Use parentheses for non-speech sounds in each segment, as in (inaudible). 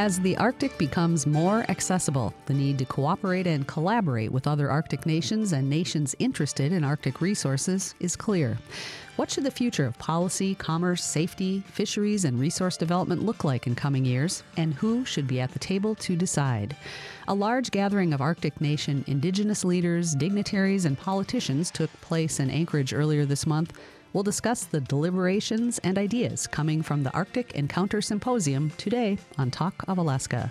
As the Arctic becomes more accessible, the need to cooperate and collaborate with other Arctic nations and nations interested in Arctic resources is clear. What should the future of policy, commerce, safety, fisheries, and resource development look like in coming years? And who should be at the table to decide? A large gathering of Arctic nation indigenous leaders, dignitaries, and politicians took place in Anchorage earlier this month. We'll discuss the deliberations and ideas coming from the Arctic Encounter Symposium today on Talk of Alaska.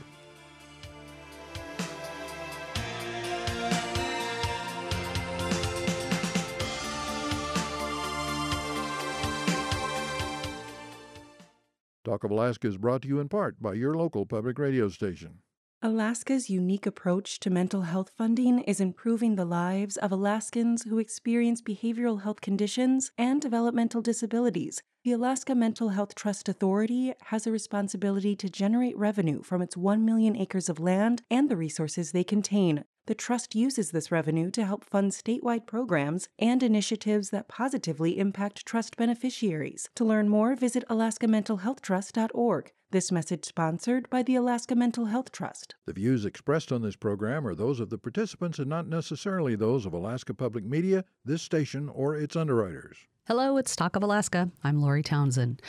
Talk of Alaska is brought to you in part by your local public radio station. Alaska's unique approach to mental health funding is improving the lives of Alaskans who experience behavioral health conditions and developmental disabilities. The Alaska Mental Health Trust Authority has a responsibility to generate revenue from its 1 million acres of land and the resources they contain. The Trust uses this revenue to help fund statewide programs and initiatives that positively impact Trust beneficiaries. To learn more, visit alaskamentalhealthtrust.org. This message sponsored by the Alaska Mental Health Trust. The views expressed on this program are those of the participants and not necessarily those of Alaska Public Media, this station, or its underwriters. Hello, it's Talk of Alaska. I'm Lori Townsend.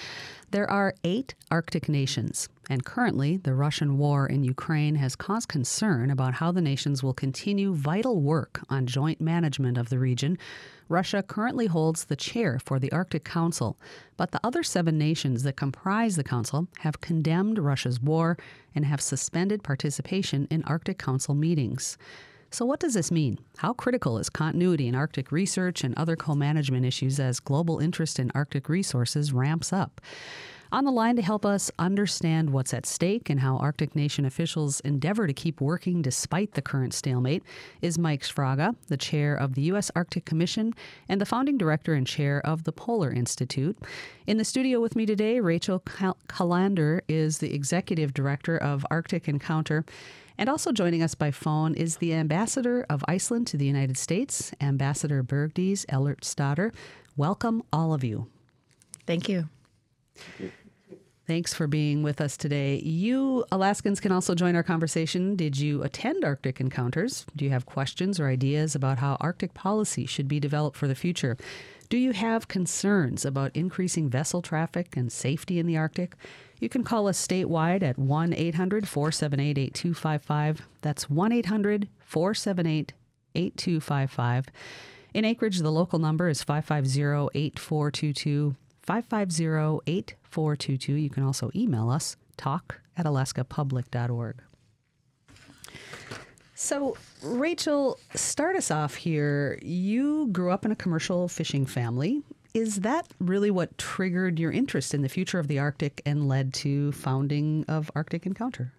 There are eight Arctic nations, and currently the Russian war in Ukraine has caused concern about how the nations will continue vital work on joint management of the region. Russia currently holds the chair for the Arctic Council, but the other seven nations that comprise the Council have condemned Russia's war and have suspended participation in Arctic Council meetings. So, what does this mean? How critical is continuity in Arctic research and other co management issues as global interest in Arctic resources ramps up? On the line to help us understand what's at stake and how Arctic nation officials endeavor to keep working despite the current stalemate is Mike Sfraga, the chair of the U.S. Arctic Commission and the founding director and chair of the Polar Institute. In the studio with me today, Rachel Kallander is the executive director of Arctic Encounter. And also joining us by phone is the ambassador of Iceland to the United States, Ambassador Bergdís Ellertsdóttir. Welcome, all of you. Thank you. Thanks for being with us today. You Alaskans can also join our conversation. Did you attend Arctic Encounters? Do you have questions or ideas about how Arctic policy should be developed for the future? Do you have concerns about increasing vessel traffic and safety in the Arctic? You can call us statewide at 1 800 478 8255. That's 1 800 478 8255. In Anchorage, the local number is 550 8422. 550 8422. You can also email us, talk at alaskapublic.org. So, Rachel, start us off here. You grew up in a commercial fishing family. Is that really what triggered your interest in the future of the Arctic and led to founding of Arctic Encounter?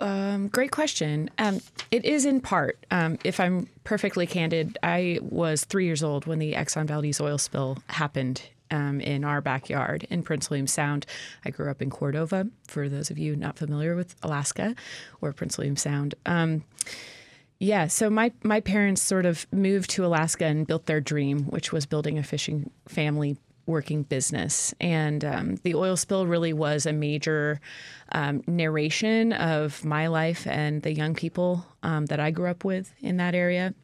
Um, great question. Um, it is in part. Um, if I'm perfectly candid, I was three years old when the Exxon Valdez oil spill happened um, in our backyard in Prince William Sound. I grew up in Cordova, for those of you not familiar with Alaska or Prince William Sound. Um, yeah, so my, my parents sort of moved to Alaska and built their dream, which was building a fishing family working business. And um, the oil spill really was a major um, narration of my life and the young people um, that I grew up with in that area.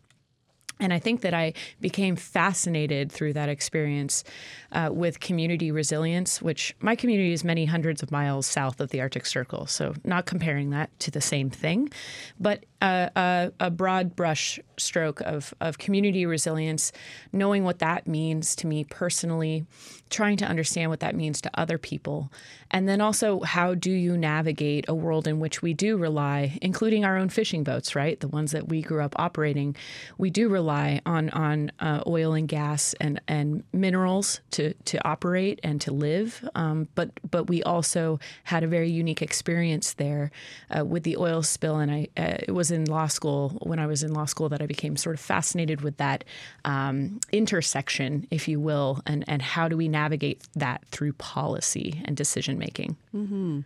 And I think that I became fascinated through that experience uh, with community resilience, which my community is many hundreds of miles south of the Arctic Circle. So, not comparing that to the same thing, but a, a, broad brush stroke of, of community resilience, knowing what that means to me personally, trying to understand what that means to other people, and then also how do you navigate a world in which we do rely, including our own fishing boats, right? The ones that we grew up operating, we do rely on on uh, oil and gas and and minerals to to operate and to live. Um, but but we also had a very unique experience there uh, with the oil spill, and I uh, it was in law school when I was in law school that I became sort of fascinated with that um, intersection, if you will, and and how do we navigate that through policy and decision making. Mm-hmm.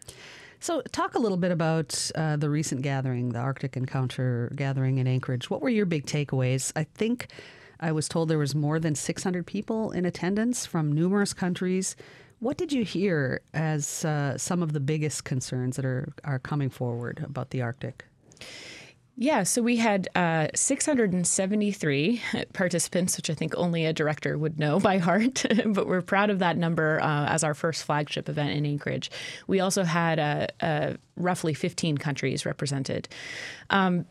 So, talk a little bit about uh, the recent gathering, the Arctic Encounter gathering in Anchorage. What were your big takeaways? I think I was told there was more than 600 people in attendance from numerous countries. What did you hear as uh, some of the biggest concerns that are, are coming forward about the Arctic? Yeah, so we had uh, 673 (laughs) participants, which I think only a director would know by heart, (laughs) but we're proud of that number uh, as our first flagship event in Anchorage. We also had uh, uh roughly 15 countries represented. Um,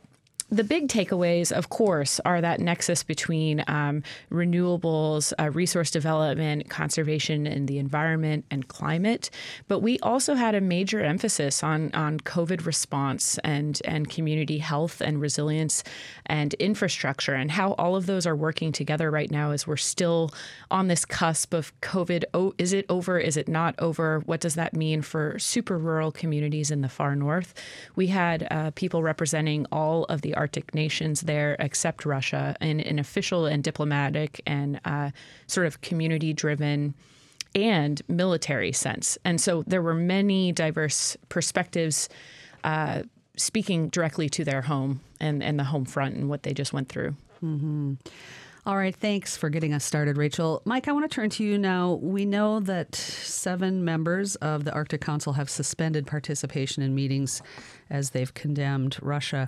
the big takeaways, of course, are that nexus between um, renewables, uh, resource development, conservation and the environment, and climate. But we also had a major emphasis on on COVID response and and community health and resilience and infrastructure and how all of those are working together right now as we're still on this cusp of COVID. Oh, is it over? Is it not over? What does that mean for super rural communities in the far north? We had uh, people representing all of the Arctic nations there except Russia in an official and diplomatic and uh, sort of community driven and military sense. And so there were many diverse perspectives uh, speaking directly to their home and, and the home front and what they just went through. Mm-hmm. All right, thanks for getting us started, Rachel. Mike, I want to turn to you now. We know that seven members of the Arctic Council have suspended participation in meetings as they've condemned Russia.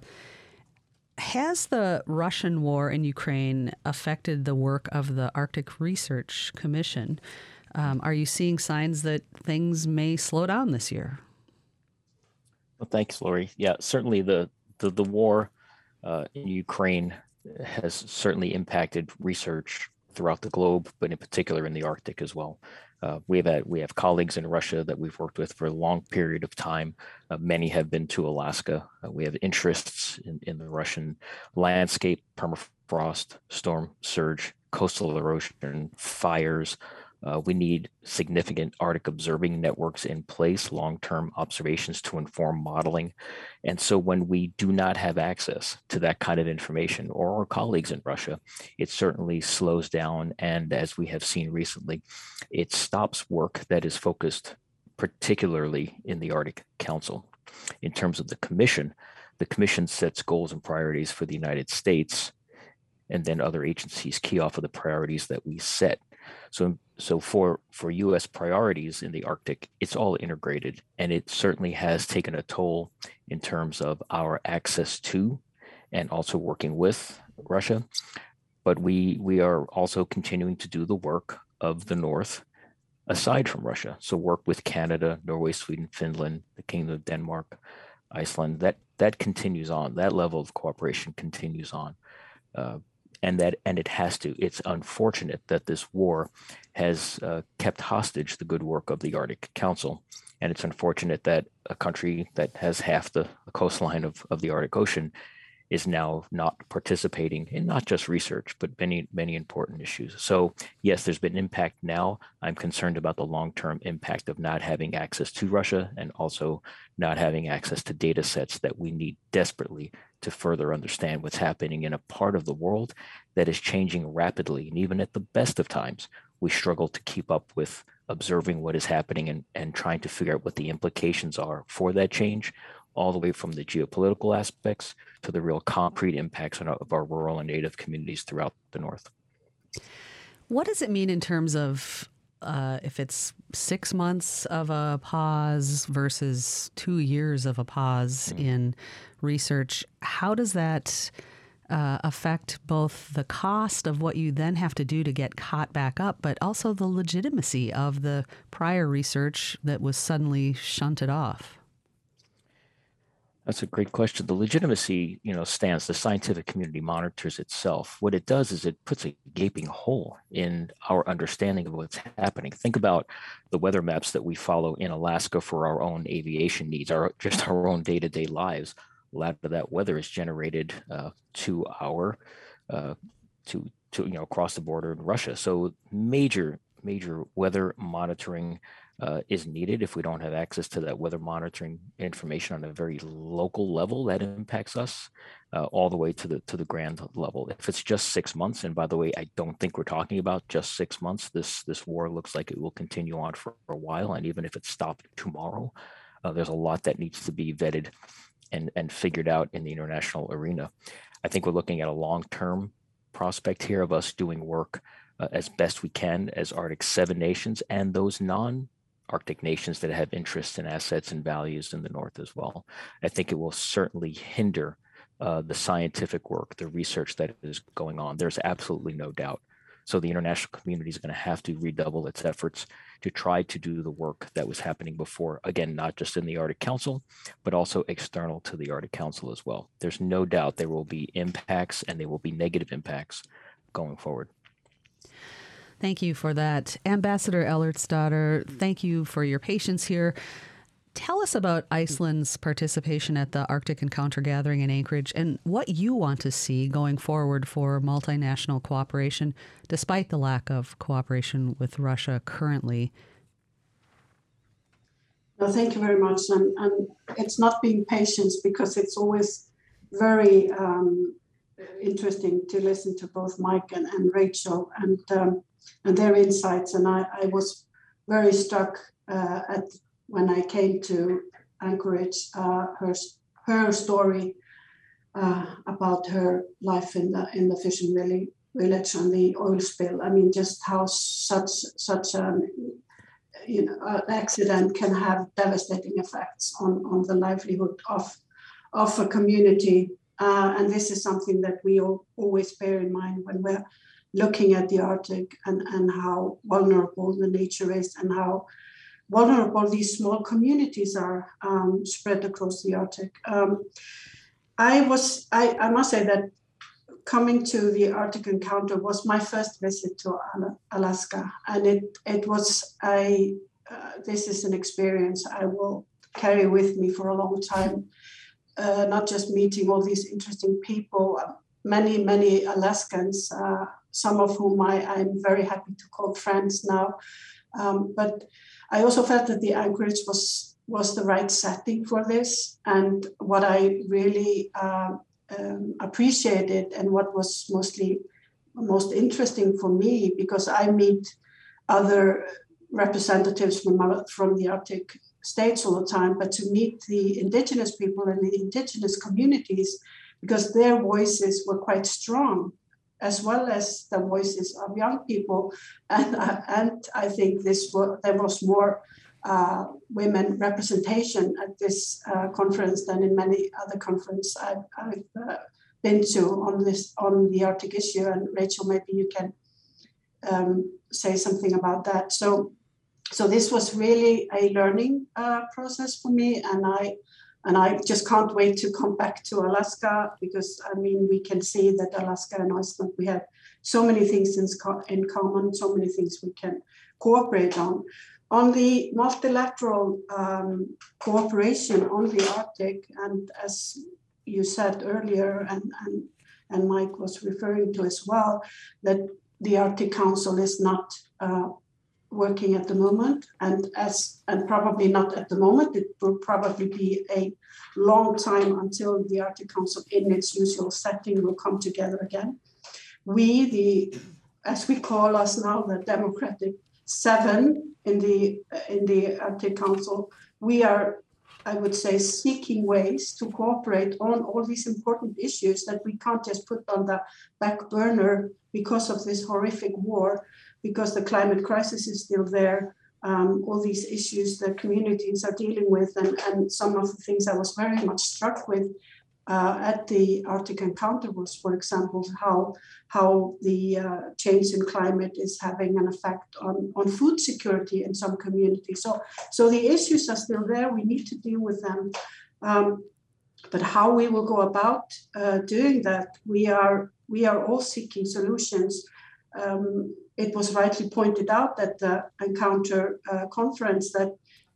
Has the Russian war in Ukraine affected the work of the Arctic Research Commission? Um, are you seeing signs that things may slow down this year? Well, thanks, Lori. Yeah, certainly the the, the war uh, in Ukraine has certainly impacted research throughout the globe, but in particular in the Arctic as well. Uh, we have we have colleagues in Russia that we've worked with for a long period of time. Uh, many have been to Alaska. Uh, we have interests in, in the Russian landscape, permafrost, storm surge, coastal erosion, fires, uh, we need significant Arctic observing networks in place, long-term observations to inform modeling. And so when we do not have access to that kind of information or our colleagues in Russia, it certainly slows down. And as we have seen recently, it stops work that is focused particularly in the Arctic Council. In terms of the commission, the commission sets goals and priorities for the United States and then other agencies key off of the priorities that we set. So so for for U.S. priorities in the Arctic, it's all integrated, and it certainly has taken a toll in terms of our access to, and also working with Russia. But we we are also continuing to do the work of the North, aside from Russia. So work with Canada, Norway, Sweden, Finland, the Kingdom of Denmark, Iceland. That that continues on. That level of cooperation continues on. Uh, and that and it has to it's unfortunate that this war has uh, kept hostage the good work of the arctic council and it's unfortunate that a country that has half the, coastline of, of the arctic ocean is now not participating in not just research, but many, many important issues. So, yes, there's been impact now. I'm concerned about the long term impact of not having access to Russia and also not having access to data sets that we need desperately to further understand what's happening in a part of the world that is changing rapidly. And even at the best of times, we struggle to keep up with observing what is happening and, and trying to figure out what the implications are for that change all the way from the geopolitical aspects to the real concrete impacts of our rural and native communities throughout the North. What does it mean in terms of uh, if it's six months of a pause versus two years of a pause mm-hmm. in research? How does that uh, affect both the cost of what you then have to do to get caught back up, but also the legitimacy of the prior research that was suddenly shunted off? That's a great question. The legitimacy, you know, stands. The scientific community monitors itself. What it does is it puts a gaping hole in our understanding of what's happening. Think about the weather maps that we follow in Alaska for our own aviation needs, our just our own day-to-day lives. A lot of that weather is generated uh, to our uh, to to you know across the border in Russia. So major major weather monitoring uh, is needed if we don't have access to that weather monitoring information on a very local level that impacts us uh, all the way to the to the grand level. If it's just six months and by the way i don't think we're talking about just six months this this war looks like it will continue on for a while and even if it stopped tomorrow uh, there's a lot that needs to be vetted and and figured out in the international arena. I think we're looking at a long term prospect here of us doing work uh, as best we can as Arctic 7 nations and those non Arctic nations that have interests and assets and values in the North as well. I think it will certainly hinder uh, the scientific work, the research that is going on. There's absolutely no doubt. So the international community is going to have to redouble its efforts to try to do the work that was happening before. Again, not just in the Arctic Council, but also external to the Arctic Council as well. There's no doubt there will be impacts and there will be negative impacts going forward. Thank you for that. Ambassador Ellertsdóttir, thank you for your patience here. Tell us about Iceland's participation at the Arctic Encounter Gathering in Anchorage and what you want to see going forward for multinational cooperation, despite the lack of cooperation with Russia currently. Well, thank you very much. And, and it's not being patient because it's always very um, interesting to listen to both Mike and, and Rachel and um, and their insights. And I, I was very struck uh, at when I came to Anchorage, uh, her her story uh, about her life in the in the fishing village, and the oil spill. I mean, just how such such an you know an accident can have devastating effects on on the livelihood of of a community. Uh, and this is something that we all, always bear in mind when we're looking at the Arctic and, and how vulnerable the nature is and how vulnerable these small communities are um, spread across the Arctic. Um, I was, I, I, must say that coming to the Arctic Encounter was my first visit to Alaska, and it it was a uh, this is an experience I will carry with me for a long time. Uh, not just meeting all these interesting people, many many Alaskans, uh, some of whom I I'm very happy to call friends now, um, but I also felt that the Anchorage was was the right setting for this. And what I really uh, um, appreciated and what was mostly most interesting for me because I meet other representatives from from the Arctic states all the time, but to meet the indigenous people and the indigenous communities because their voices were quite strong as well as the voices of young people. And, uh, and I think this there was more uh, women representation at this uh, conference than in many other conferences I've, I've uh, been to on this on the Arctic issue. And Rachel, maybe you can um, say something about that. So, so this was really a learning uh, process for me, and I and I just can't wait to come back to Alaska because I mean, we can see that Alaska and Iceland, we have so many things in, in common, so many things we can cooperate on. On the multilateral um, cooperation on the Arctic, and as you said earlier, and, and, and Mike was referring to as well, that the Arctic Council is not uh, working at the moment and as and probably not at the moment it will probably be a long time until the arctic council in its usual setting will come together again. We the as we call us now the democratic seven in the in the arctic council we are i would say seeking ways to cooperate on all these important issues that we can't just put on the back burner because of this horrific war because the climate crisis is still there. Um, all these issues that communities are dealing with, and, and some of the things I was very much struck with uh, at the Arctic Encounter was, for example, how how the uh, change in climate is having an effect on, on food security in some communities. So, so the issues are still there. We need to deal with them. Um, but how we will go about uh, doing that, we are we are all seeking solutions. Um, it was rightly pointed out at the Encounter uh, conference that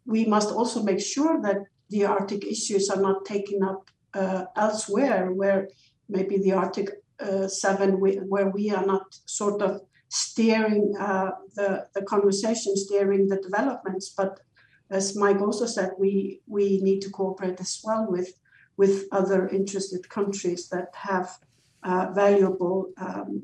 we must also make sure that the Arctic issues are not taken up uh, elsewhere, where maybe the Arctic uh, 7, we, where we are not sort of steering uh, the, the conversation, steering the developments. But as Mike also said, we, we need to cooperate as well with, with other interested countries that have uh, valuable um,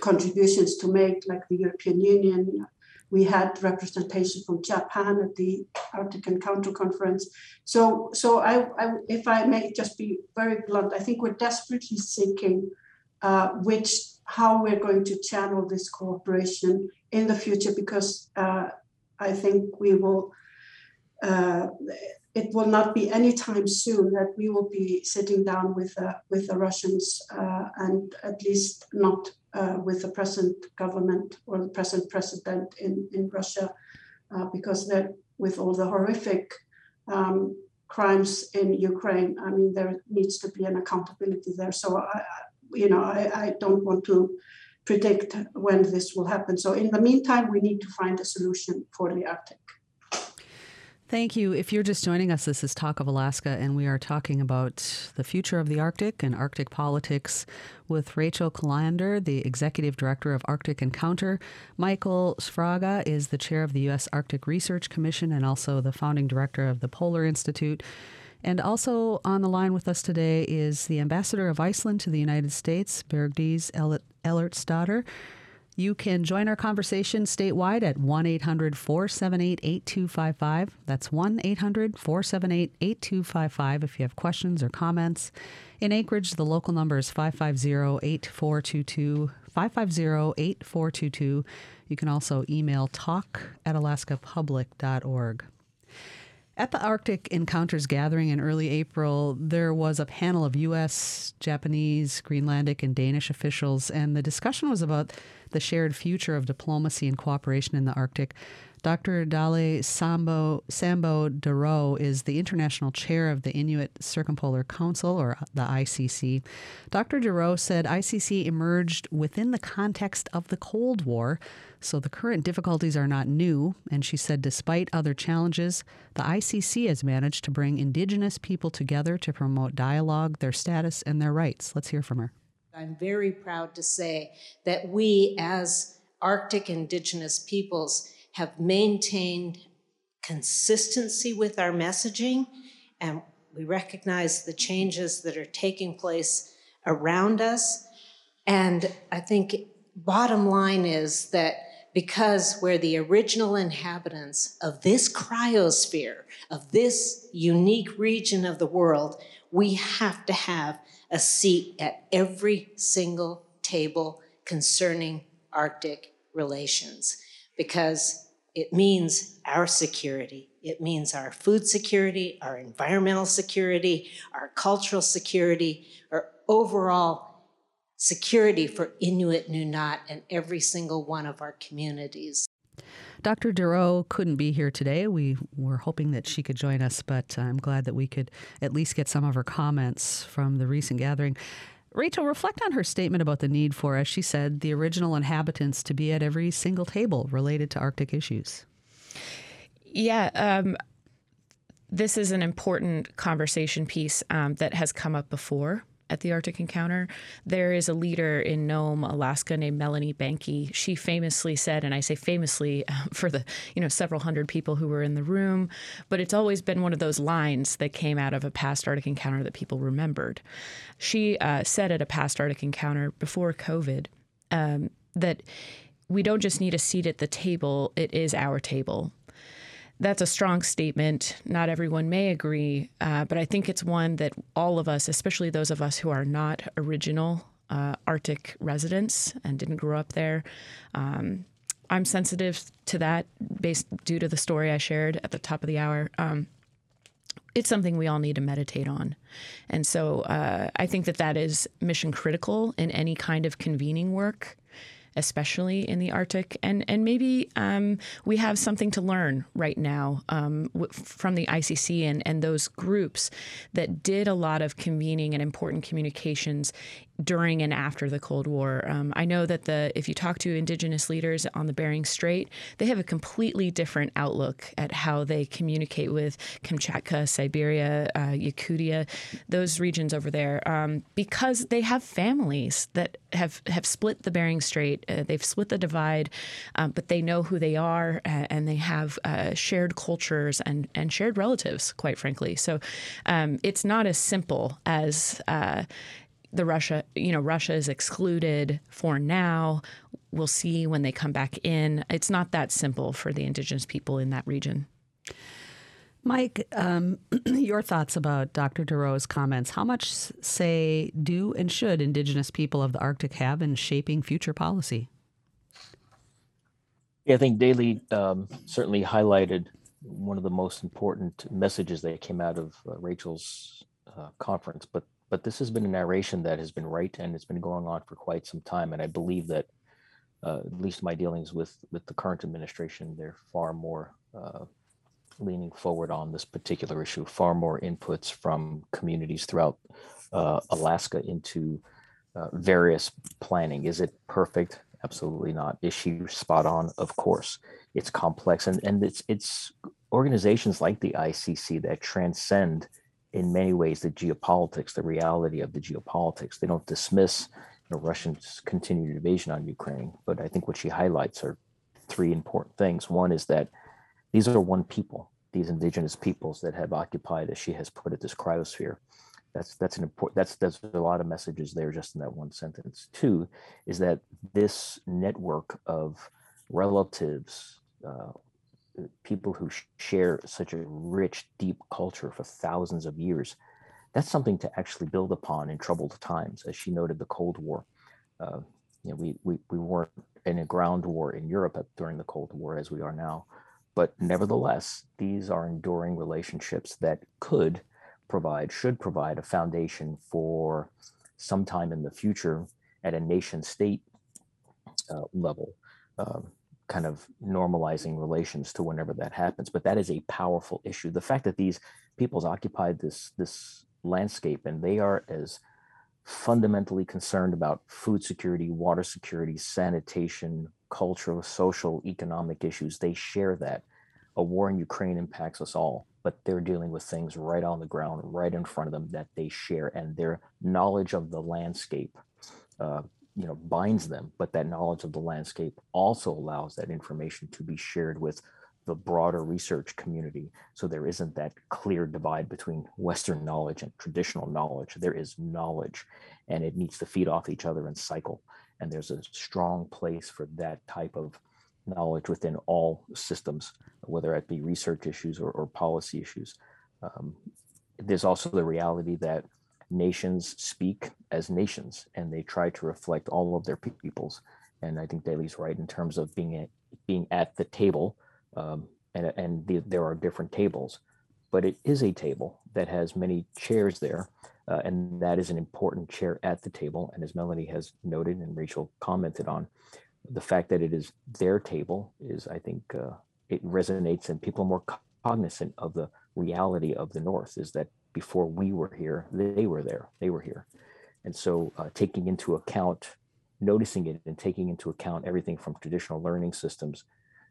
contributions to make, like the European Union. We had representation from Japan at the Arctic Encounter Conference. So, so I, I, if I may just be very blunt, I think we're desperately seeking uh, which how we're going to channel this cooperation in the future, because uh, I think we will. Uh, it will not be anytime soon that we will be sitting down with uh, with the Russians, uh, and at least not uh, with the present government or the present president in in Russia, uh, because that with all the horrific um, crimes in Ukraine, I mean there needs to be an accountability there. So I, you know, I, I don't want to predict when this will happen. So in the meantime, we need to find a solution for the Arctic. Thank you. If you're just joining us, this is Talk of Alaska, and we are talking about the future of the Arctic and Arctic politics with Rachel Kallander, the Executive Director of Arctic Encounter. Michael Sfraga is the Chair of the U.S. Arctic Research Commission and also the Founding Director of the Polar Institute. And also on the line with us today is the Ambassador of Iceland to the United States, Bergdís Ellertsdóttir. You can join our conversation statewide at 1 800 478 8255. That's 1 800 478 8255 if you have questions or comments. In Anchorage, the local number is 550 8422. 550 8422. You can also email talk at alaskapublic.org. At the Arctic Encounters gathering in early April, there was a panel of U.S., Japanese, Greenlandic, and Danish officials, and the discussion was about the shared future of diplomacy and cooperation in the Arctic. Dr. Dalee Sambo, Sambo Dorough is the international chair of the Inuit Circumpolar Council, or the ICC. Dr. Dorough said ICC emerged within the context of the Cold War, so the current difficulties are not new. And she said, despite other challenges, the ICC has managed to bring Indigenous people together to promote dialogue, their status, and their rights. Let's hear from her. I'm very proud to say that we, as Arctic Indigenous peoples, have maintained consistency with our messaging, and we recognize the changes that are taking place around us. And I think bottom line is that because we're the original inhabitants of this cryosphere, of this unique region of the world, we have to have a seat at every single table concerning Arctic relations because it means our security. It means our food security, our environmental security, our cultural security, our overall security for Inuit Nunaat and every single one of our communities. Dr. Dorough couldn't be here today. We were hoping that she could join us, but I'm glad that we could at least get some of her comments from the recent gathering. Rachel, reflect on her statement about the need for, as she said, the original inhabitants to be at every single table related to Arctic issues. Yeah. Um, this is an important conversation piece um, that has come up before at the Arctic Encounter. There is a leader in Nome, Alaska, named Melanie Bahnke. She famously said, and I say famously (laughs) um, for the you know several hundred people who were in the room, but it's always been one of those lines that came out of a past Arctic Encounter that people remembered. She uh, said at a past Arctic Encounter before COVID um, that we don't just need a seat at the table; it is our table that's a strong statement. Not everyone may agree, uh, but I think it's one that all of us, especially those of us who are not original uh, Arctic residents and didn't grow up there, um, I'm sensitive to that based due to the story I shared at the top of the hour. Um, it's something we all need to meditate on. And so uh, I think that that is mission critical in any kind of convening work especially in the Arctic. And and maybe um, we have something to learn right now um, w- from the ICC and, and those groups that did a lot of convening and important communications during and after the Cold War. Um, I know that the if you talk to indigenous leaders on the Bering Strait, they have a completely different outlook at how they communicate with Kamchatka, Siberia, uh, Yakutia, those regions over there, um, because they have families that have have split the Bering Strait. Uh, they've split the divide, um, but they know who they are uh, and they have uh, shared cultures and and shared relatives. Quite frankly, so um, it's not as simple as uh, the Russia, you know, Russia is excluded for now. We'll see when they come back in. It's not that simple for the indigenous people in that region. Mike, um, (clears throat) your thoughts about Dr. Dorough's comments. How much say do and should Indigenous people of the Arctic have in shaping future policy? Yeah, I think Dalee um, certainly highlighted one of the most important messages that came out of uh, Rachel's uh, conference. But but this has been a narration that has been right and it's been going on for quite some time. And I believe that uh, at least my dealings with with the current administration, they're far more uh, leaning forward on this particular issue. Far more inputs from communities throughout uh, Alaska into uh, various planning. Is it perfect? Absolutely not. Is she spot on? Of course. It's complex, and and it's it's organizations like the ICC that transcend in many ways the geopolitics, the reality of the geopolitics. They don't dismiss you know, Russia's continued invasion on Ukraine, but I think what she highlights are three important things. One is that these are one people, these indigenous peoples that have occupied, as she has put it, this cryosphere. That's that's an important. That's there's a lot of messages there just in that one sentence. Two is that this network of relatives, uh, people who share such a rich, deep culture for thousands of years, that's something to actually build upon in troubled times. As she noted, the Cold War. Uh, you know, we, we we weren't in a ground war in Europe during the Cold War as we are now, but nevertheless, these are enduring relationships that could provide, should provide a foundation for sometime in the future at a nation state uh, level. Um, kind of normalizing relations to whenever that happens. But that is a powerful issue. The fact that these peoples occupied this this landscape and they are as fundamentally concerned about food security, water security, sanitation, cultural, social, economic issues. They share that. A war in Ukraine impacts us all, but they're dealing with things right on the ground, right in front of them that they share, and their knowledge of the landscape uh, you know binds them but that knowledge of the landscape also allows that information to be shared with the broader research community. So there isn't that clear divide between western knowledge and traditional knowledge. There is knowledge and it needs to feed off each other and cycle. And there's a strong place for that type of knowledge within all systems whether it be research issues or, or policy issues. Um, there's also the reality that nations speak as nations and they try to reflect all of their peoples. And I think Dalee's right in terms of being at, being at the table. Um, and and the, there are different tables, but it is a table that has many chairs there. Uh, and that is an important chair at the table. And as Melanie has noted and Rachel commented on, the fact that it is their table is, I think, uh, it resonates and people are more cognizant of the reality of the North is that before we were here, they were there, they were here. And so uh, taking into account, noticing it and taking into account everything from traditional learning systems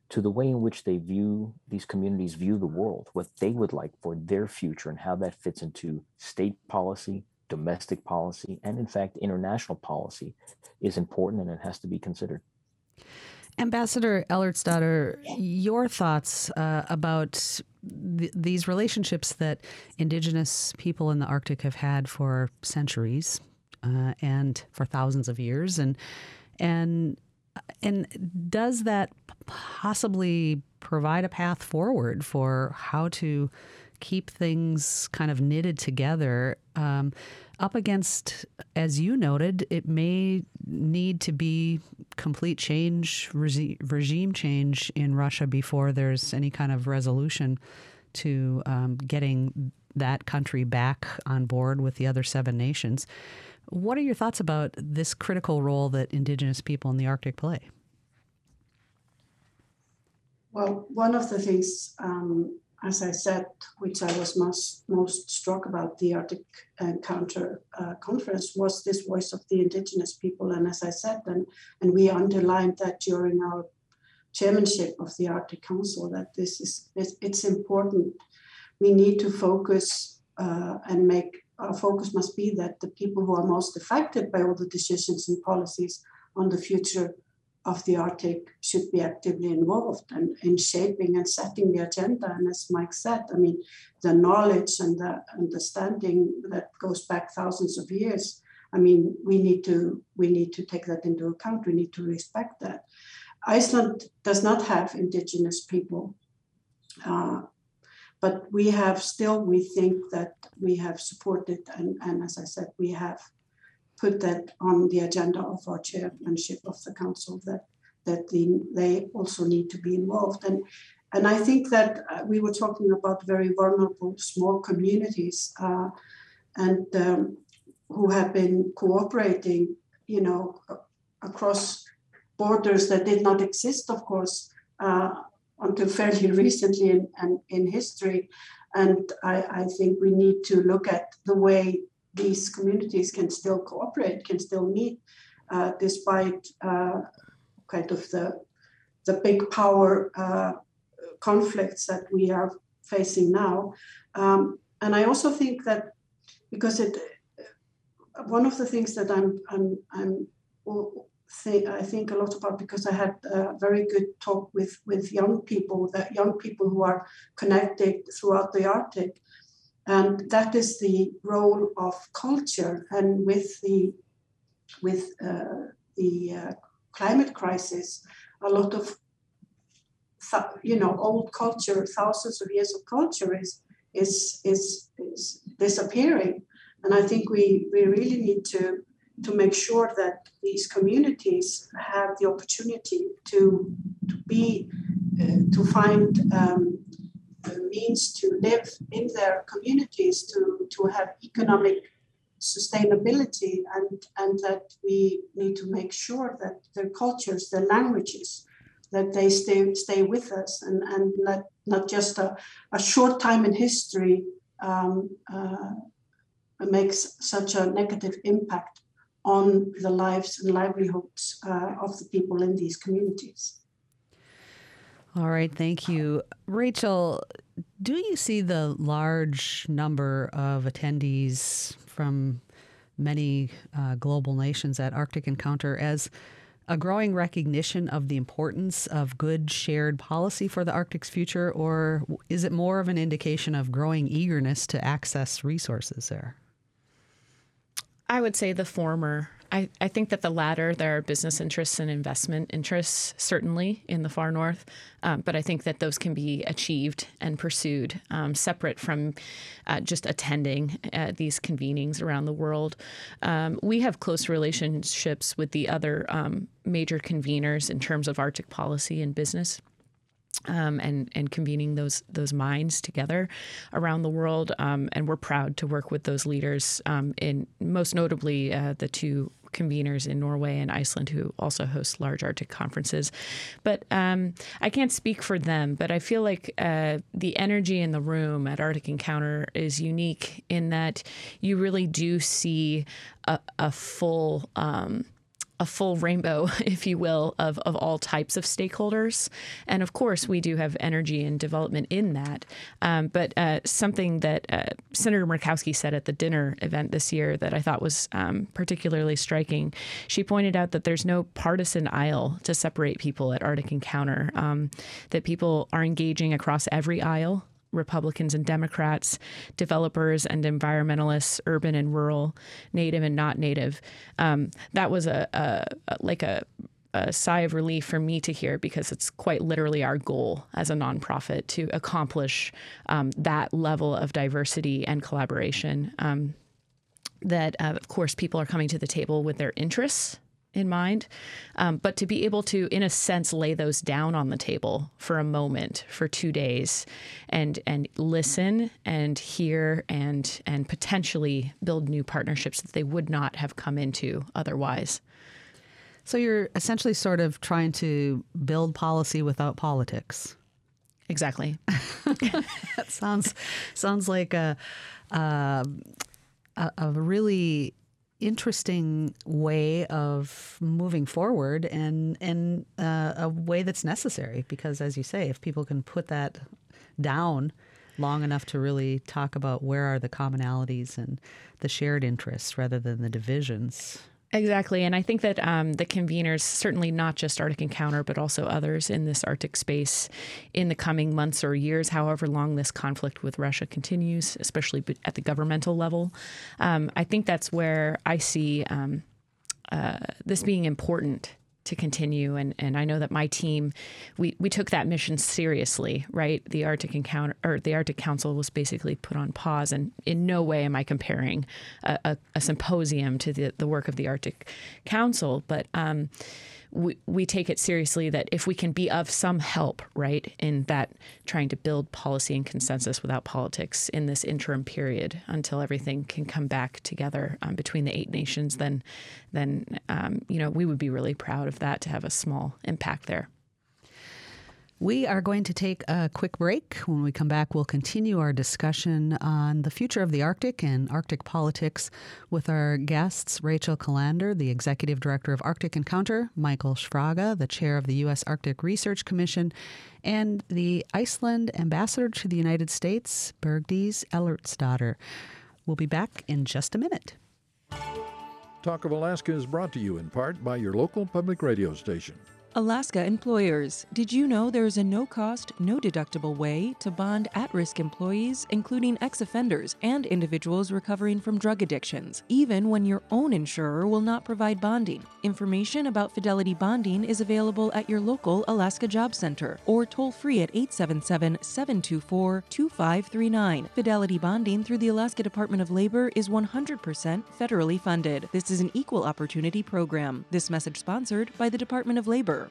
to the way in which they view these communities view the world, what they would like for their future and how that fits into state policy, domestic policy, and in fact, international policy is important and it has to be considered. Ambassador Ellertsdóttir, your thoughts uh, about th- these relationships that Indigenous people in the Arctic have had for centuries uh, and for thousands of years, and and and does that possibly provide a path forward for how to keep things kind of knitted together? Um, up against, as you noted, it may need to be complete change, regime change in Russia before there's any kind of resolution to um, getting that country back on board with the other seven nations. What are your thoughts about this critical role that Indigenous people in the Arctic play? Well, one of the things um, as I said, which I was most, most struck about the Arctic Encounter uh, conference, was this voice of the indigenous people. And as I said, and, and we underlined that during our chairmanship of the Arctic Council, that this is it's, it's important. We need to focus uh, and make our focus must be that the people who are most affected by all the decisions and policies on the future of the Arctic should be actively involved and in shaping and setting the agenda. And as Mike said, I mean, the knowledge and the understanding that goes back thousands of years. I mean, we need to we need to take that into account. We need to respect that. Iceland does not have indigenous people, uh, but we have still, we think that we have supported, and, and as I said, we have put that on the agenda of our chairmanship of the council that that the, they also need to be involved. And and I think that uh, we were talking about very vulnerable small communities uh, and um, who have been cooperating, you know, across borders that did not exist, of course, uh, until fairly (laughs) recently in, in, in history. And I, I, think we need to look at the way these communities can still cooperate, can still meet, uh, despite uh, kind of the, the big power uh, conflicts that we are facing now. Um, and I also think that because it, one of the things that I'm, I'm, I'm think, I think a lot about because I had a very good talk with, with young people, that young people who are connected throughout the Arctic. And that is the role of culture. And with the, with uh, the uh, climate crisis, a lot of you know old culture, thousands of years of culture is is is, is disappearing, and I think we we really need to to make sure that these communities have the opportunity to to be uh, to find um, means to live in their communities to to have economic sustainability and and that we need to make sure that their cultures their languages that they stay stay with us and and not not just a, a short time in history um, uh, makes such a negative impact on the lives and livelihoods uh, of the people in these communities. All right, thank you. Rachel, do you see the large number of attendees from many uh, global nations at Arctic Encounter as a growing recognition of the importance of good shared policy for the Arctic's future, or is it more of an indication of growing eagerness to access resources there? I would say the former. I, I think that the latter, there are business interests and investment interests, certainly in the far north, um, but I think that those can be achieved and pursued um, separate from uh, just attending uh, these convenings around the world. Um, we have close relationships with the other um, major conveners in terms of Arctic policy and business um, and and convening those those minds together around the world. Um, and we're proud to work with those leaders um, in most notably uh, the two conveners in Norway and Iceland who also host large Arctic conferences. But um, I can't speak for them, but I feel like uh, the energy in the room at Arctic Encounter is unique in that you really do see a, a full um, a full rainbow, (laughs) if you will, of, of all types of stakeholders. And of course, we do have energy and development in that. Um, but uh, something that uh, Senator Murkowski said at the dinner event this year that I thought was um, particularly striking, she pointed out that there's no partisan aisle to separate people at Arctic Encounter, um, that people are engaging across every aisle Republicans and Democrats, developers and environmentalists, urban and rural, native and not native. Um, that was a, a, like a a sigh of relief for me to hear because it's quite literally our goal as a nonprofit to accomplish um, that level of diversity and collaboration. Um, that, uh, of course, people are coming to the table with their interests in mind, um, but to be able to, in a sense, lay those down on the table for a moment, for two days, and and listen and hear and and potentially build new partnerships that they would not have come into otherwise. So you're essentially sort of trying to build policy without politics. Exactly. (laughs) that sounds sounds like a, a a really interesting way of moving forward and and uh, a way that's necessary because as you say if people can put that down long enough to really talk about where are the commonalities and the shared interests rather than the divisions Exactly. And I think that um, the conveners, certainly not just Arctic Encounter, but also others in this Arctic space in the coming months or years, however long this conflict with Russia continues, especially at the governmental level, um, I think that's where I see um, uh, this being important to continue. And, and I know that my team, we, we took that mission seriously, right? The Arctic Encounter or the Arctic Council was basically put on pause. And in no way am I comparing a, a, a symposium to the, the work of the Arctic Council. But um, we, we take it seriously that if we can be of some help, right, in that trying to build policy and consensus without politics in this interim period until everything can come back together um, between the eight nations, then, then um, you know, we would be really proud of that to have a small impact there. We are going to take a quick break. When we come back, we'll continue our discussion on the future of the Arctic and Arctic politics with our guests Rachel Kallander, the Executive Director of Arctic Encounter, Michael Sfraga, the Chair of the U.S. Arctic Research Commission, and the Iceland Ambassador to the United States, Bergdís Ellertsdóttir. We'll be back in just a minute. Talk of Alaska is brought to you in part by your local public radio station. Alaska employers, did you know there is a no cost, no deductible way to bond at risk employees, including ex offenders and individuals recovering from drug addictions, even when your own insurer will not provide bonding? Information about Fidelity Bonding is available at your local Alaska Job Center or toll free at 877 724 2539. Fidelity Bonding through the Alaska Department of Labor is 100% federally funded. This is an equal opportunity program. This message sponsored by the Department of Labor.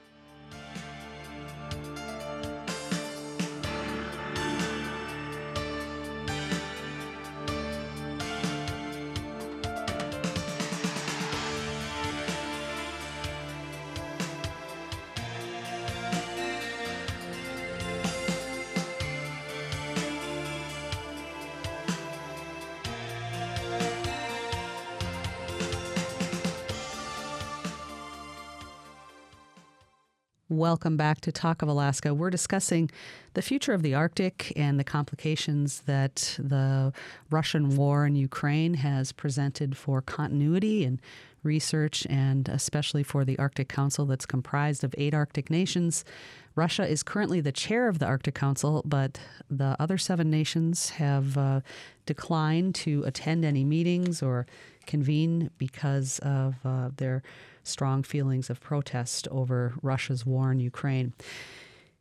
Welcome back to Talk of Alaska. We're discussing the future of the Arctic and the complications that the Russian war in Ukraine has presented for continuity and research, and especially for the Arctic Council that's comprised of eight Arctic nations. Russia is currently the chair of the Arctic Council, but the other seven nations have uh, declined to attend any meetings or convene because of uh, their strong feelings of protest over Russia's war in Ukraine.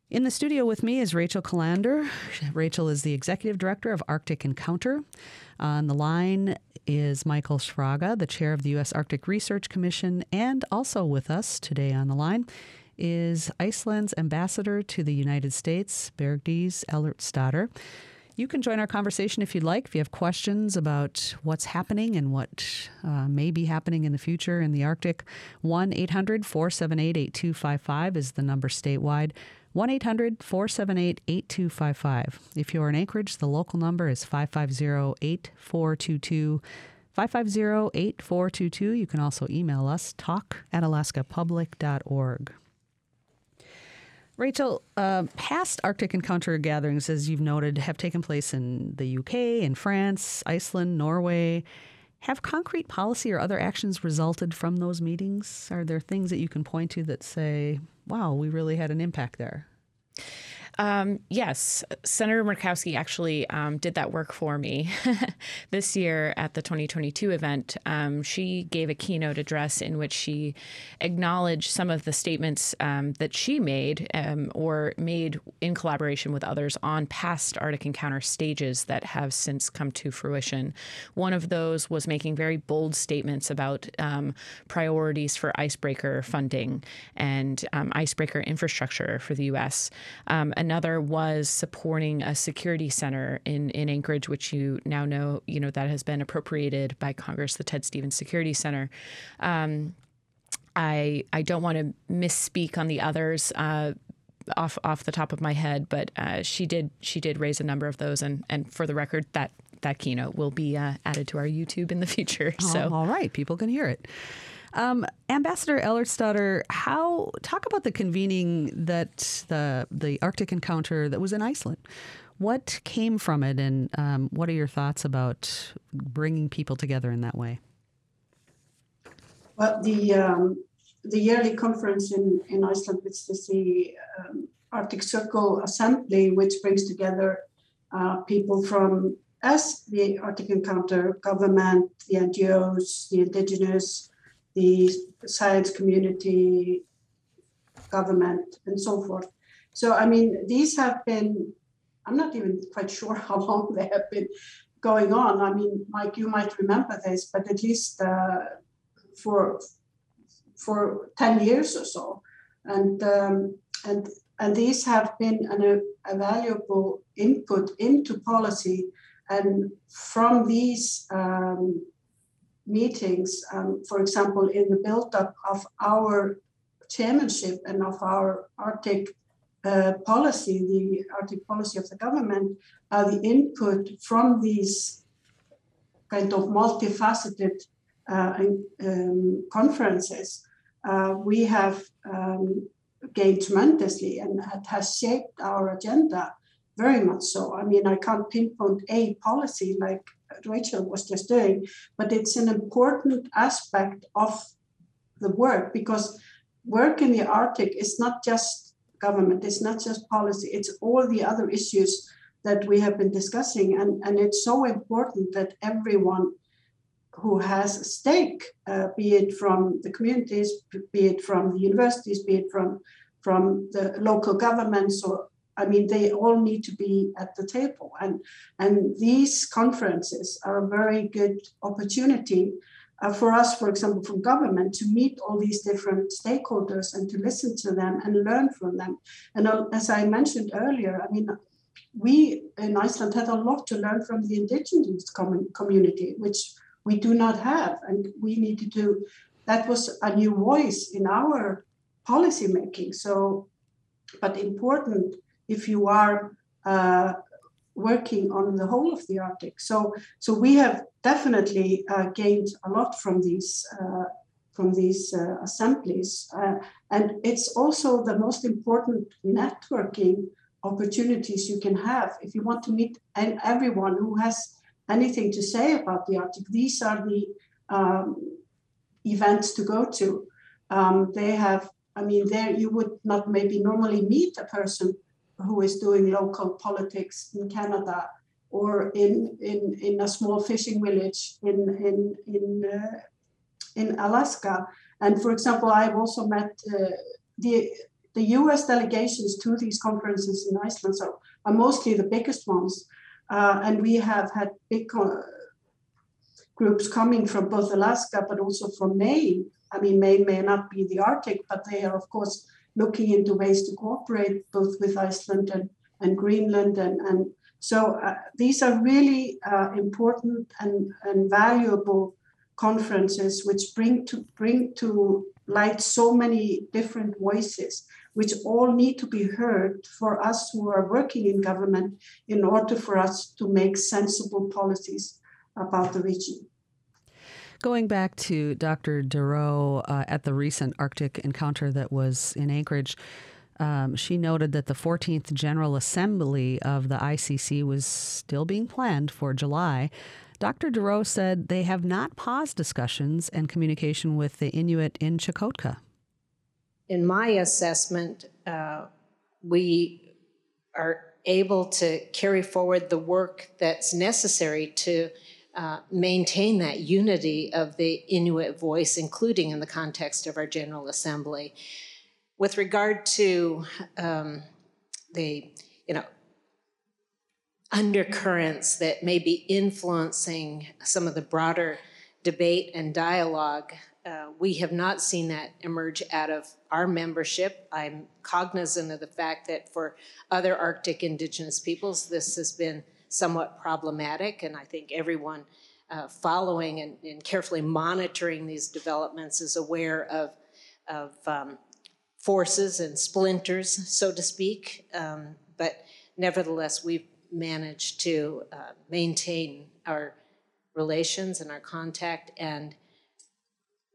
In the studio with me is Rachel Kallander. Rachel is the executive director of Arctic Encounter. On the line is Michael Sfraga, the chair of the U.S. Arctic Research Commission, and also with us today on the line is Iceland's ambassador to the United States, Bergdís Ellertsdóttir. You can join our conversation if you'd like. If you have questions about what's happening and what uh, may be happening in the future in the Arctic, 1 800 478 8255 is the number statewide. 1 800 478 8255. If you're in Anchorage, the local number is 550 8422. 550 8422. You can also email us talk at alaskapublic.org. Rachel, uh, past Arctic Encounter gatherings, as you've noted, have taken place in the UK, in France, Iceland, Norway. Have concrete policy or other actions resulted from those meetings? Are there things that you can point to that say, wow, we really had an impact there? Um, yes, Senator Murkowski actually um, did that work for me (laughs) this year at the 2022 event. Um, she gave a keynote address in which she acknowledged some of the statements um, that she made um, or made in collaboration with others on past Arctic Encounter stages that have since come to fruition. One of those was making very bold statements about um, priorities for icebreaker funding and icebreaker infrastructure for the U.S. Um, Another was supporting a security center in, in Anchorage, which you now know, you know, that has been appropriated by Congress, the Ted Stevens Security Center. Um, I I don't want to misspeak on the others. Uh, off off the top of my head, but uh, she did she did raise a number of those, and and for the record, that that keynote will be uh, added to our YouTube in the (laughs) future. So all right, people can hear it. Um, Ambassador Ellertsdóttir, how talk about the convening that the the Arctic encounter that was in Iceland. What came from it, and um, what are your thoughts about bringing people together in that way? Well, the um, the yearly conference in, in Iceland, which is the um, Arctic Circle Assembly, which brings together uh, people from as the Arctic Encounter, government, the NGOs, the indigenous, the science community, government and so forth. So, I mean, these have been, I'm not even quite sure (laughs) how long they have been going on. I mean, Mike, you might remember this, but at least uh, for for 10 years or so. And, um, and, and these have been an, a valuable input into policy. And from these um, meetings, um, for example, in the build-up of our chairmanship and of our Arctic uh, policy, the Arctic policy of the government, uh, the input from these kind of multifaceted uh, um, conferences, uh, we have um, gained tremendously and it has shaped our agenda very much so. I mean, I can't pinpoint a policy like Rachel was just doing, but it's an important aspect of the work because work in the Arctic is not just government, it's not just policy, it's all the other issues that we have been discussing. And, and it's so important that everyone who has a stake, uh, be it from the communities, be it from the universities, be it from from the local governments, or I mean, they all need to be at the table. And and these conferences are a very good opportunity uh, for us, for example, from government, to meet all these different stakeholders and to listen to them and learn from them. And uh, as I mentioned earlier, I mean, we in Iceland had a lot to learn from the indigenous community, which we do not have. And we needed to, that was a new voice in our policy making. So, but important if you are uh, working on the whole of the Arctic. So, so we have definitely uh, gained a lot from these. Uh, from these uh, assemblies. Uh, and it's also the most important networking opportunities you can have if you want to meet everyone who has anything to say about the Arctic, these are the um, events to go to. Um, they have, I mean, there you would not maybe normally meet a person who is doing local politics in Canada or in in, in a small fishing village in in in uh, in Alaska. And for example, I've also met uh, the the U.S. delegations to these conferences in Iceland so are mostly the biggest ones. Uh, and we have had big co- groups coming from both Alaska, but also from Maine. I mean, Maine may not be the Arctic, but they are, of course, looking into ways to cooperate both with Iceland and, and Greenland. And, and so uh, these are really uh, important and, and valuable conferences which bring to bring to light so many different voices which all need to be heard for us who are working in government in order for us to make sensible policies about the region. Going back to Dr. Dorough uh, at the recent Arctic encounter that was in Anchorage, um, she noted that the 14th General Assembly of the ICC was still being planned for July. Dr. Dorough said they have not paused discussions and communication with the Inuit in Chukotka in my assessment, uh, we are able to carry forward the work that's necessary to uh, maintain that unity of the Inuit voice, including in the context of our General Assembly. With regard to um, the, you know, undercurrents that may be influencing some of the broader debate and dialogue uh, we have not seen that emerge out of our membership. I'm cognizant of the fact that for other Arctic indigenous peoples, this has been somewhat problematic, and I think everyone uh, following and, and, carefully monitoring these developments is aware of, of um, forces and splinters, so to speak. Um, but nevertheless, we've managed to uh, maintain our relations and our contact and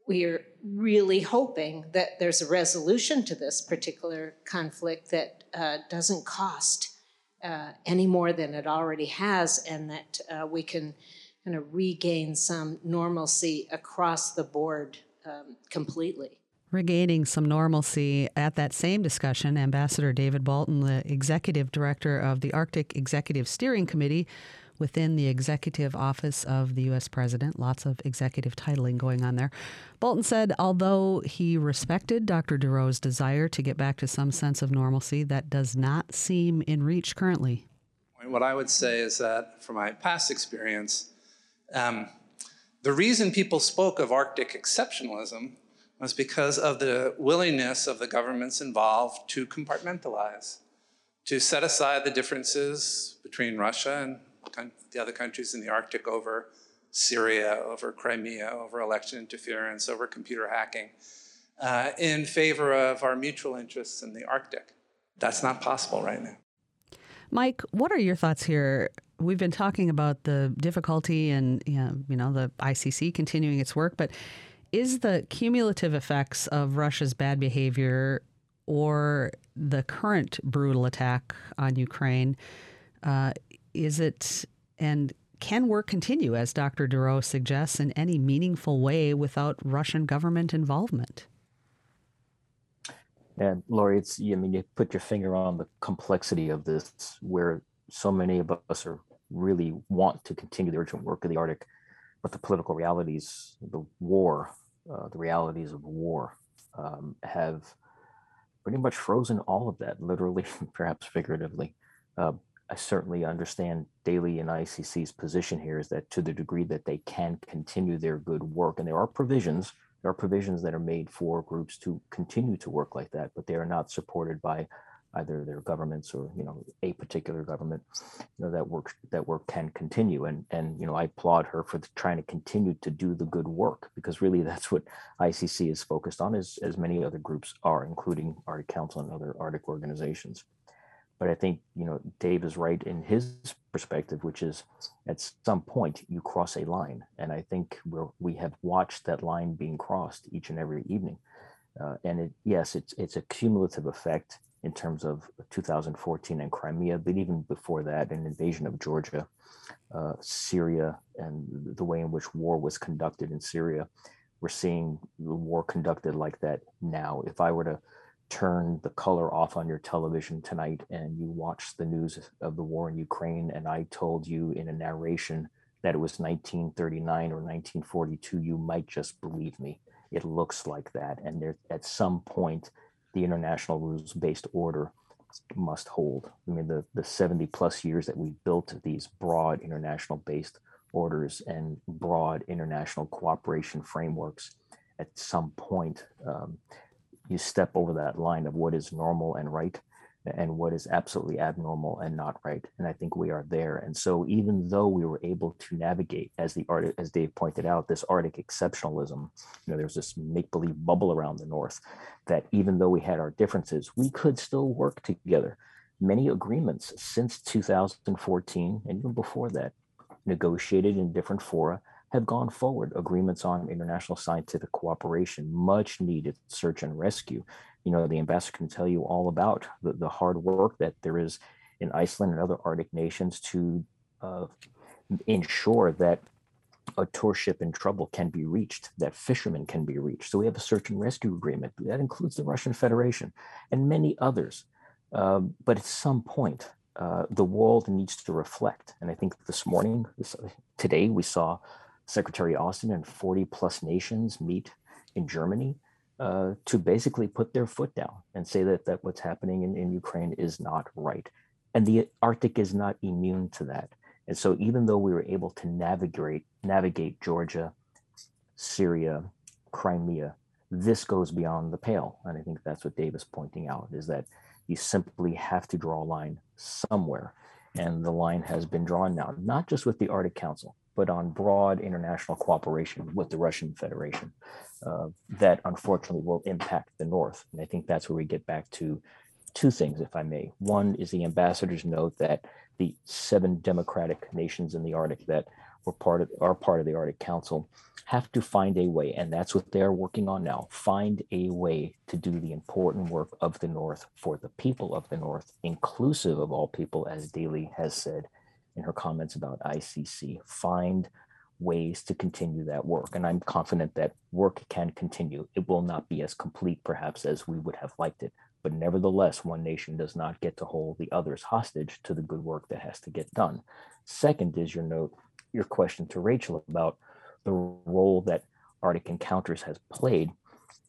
we are really hoping that there's a resolution to this particular conflict that uh, doesn't cost uh, any more than it already has, and that uh, we can kind of regain some normalcy across the board um, completely. Regaining some normalcy at that same discussion, Ambassador David Balton, the executive director of the Arctic Executive Steering Committee, within the executive office of the U.S. president. Lots of executive titling going on there. Balton said, although he respected Dr. Dorough's desire to get back to some sense of normalcy, that does not seem in reach currently. What I would say is that, from my past experience, um, the reason people spoke of Arctic exceptionalism was because of the willingness of the governments involved to compartmentalize, to set aside the differences between Russia and the other countries in the Arctic over Syria, over Crimea, over election interference, over computer hacking, uh, in favor of our mutual interests in the Arctic. That's not possible right now. Mike, what are your thoughts here? We've been talking about the difficulty and you know, the ICC continuing its work, but is the cumulative effects of Russia's bad behavior or the current brutal attack on Ukraine, uh, is it, and can work continue, as Dr. Dorough suggests, in any meaningful way without Russian government involvement? And Lori, it's, I mean, you put your finger on the complexity of this, where so many of us are really want to continue the urgent work of the Arctic, but the political realities, the war, uh, the realities of war um, have pretty much frozen all of that, literally, (laughs) perhaps figuratively. Uh, I certainly understand Dalee and ICC's position here is that to the degree that they can continue their good work, and there are provisions, there are provisions that are made for groups to continue to work like that, but they are not supported by either their governments or you know a particular government you know that work that work can continue. And and you know i applaud her for trying to continue to do the good work because really (laughs) that's what icc is focused on as as many other groups are including arctic council and other arctic organizations but i think you know dave is right in his perspective which is at some point you cross a line and i think we we have watched that line being crossed each and every evening uh, and it yes it's it's a cumulative effect in terms of 2014 and Crimea, but even before that, an invasion of Georgia, uh, Syria, and the way in which war was conducted in Syria. We're seeing the war conducted like that now. If I were to turn the color off on your television tonight and you watch the news of the war in Ukraine, and I told you in a narration that it was 1939 or 1942, you might just believe me. It looks like that. And there, at some point, the international rules based order must hold. I mean, the, the 70 plus years that we built these broad international based orders and broad international cooperation frameworks, at some point, um, you step over that line of what is normal and right and what is absolutely abnormal and not right. And I think we are there. And so even though we were able to navigate, as the art, as Dave pointed out, this Arctic exceptionalism, you know, there's this make-believe bubble around the North that even though we had our differences, we could still work together. Many agreements since 2014 and even before that, negotiated in different fora, have gone forward. Agreements on international scientific cooperation, much needed search and rescue, you know, the ambassador can tell you all about the, the hard work that there is in Iceland and other Arctic nations to uh, ensure that a tour ship in trouble can be reached, that fishermen can be reached. So we have a search and rescue agreement that includes the Russian Federation and many others. Um, but at some point, uh, the world needs to reflect. And I think this morning, this, today, we saw Secretary Austin and 40 plus nations meet in Germany uh, to basically put their foot down and say that, that what's happening in, in Ukraine is not right. And the Arctic is not immune to that. And so even though we were able to navigate navigate Georgia, Syria, Crimea, this goes beyond the pale. And I think that's what Dave is pointing out is that you simply have to draw a line somewhere. And the line has been drawn now, not just with the Arctic Council, but on broad international cooperation with the Russian Federation uh, that unfortunately will impact the North. And I think that's where we get back to two things, if I may. One is the ambassador's note that the seven democratic nations in the Arctic that were part of are part of the Arctic Council have to find a way, and that's what they're working on now. Find a way to do the important work of the North for the people of the North, inclusive of all people, as Dalee has said, in her comments about ICC. Find ways to continue that work. And I'm confident that work can continue. It will not be as complete, perhaps, as we would have liked it, But nevertheless, one nation does not get to hold the others hostage to the good work that has to get done. Second is your note, your question to Rachel about the role that Arctic Encounters has played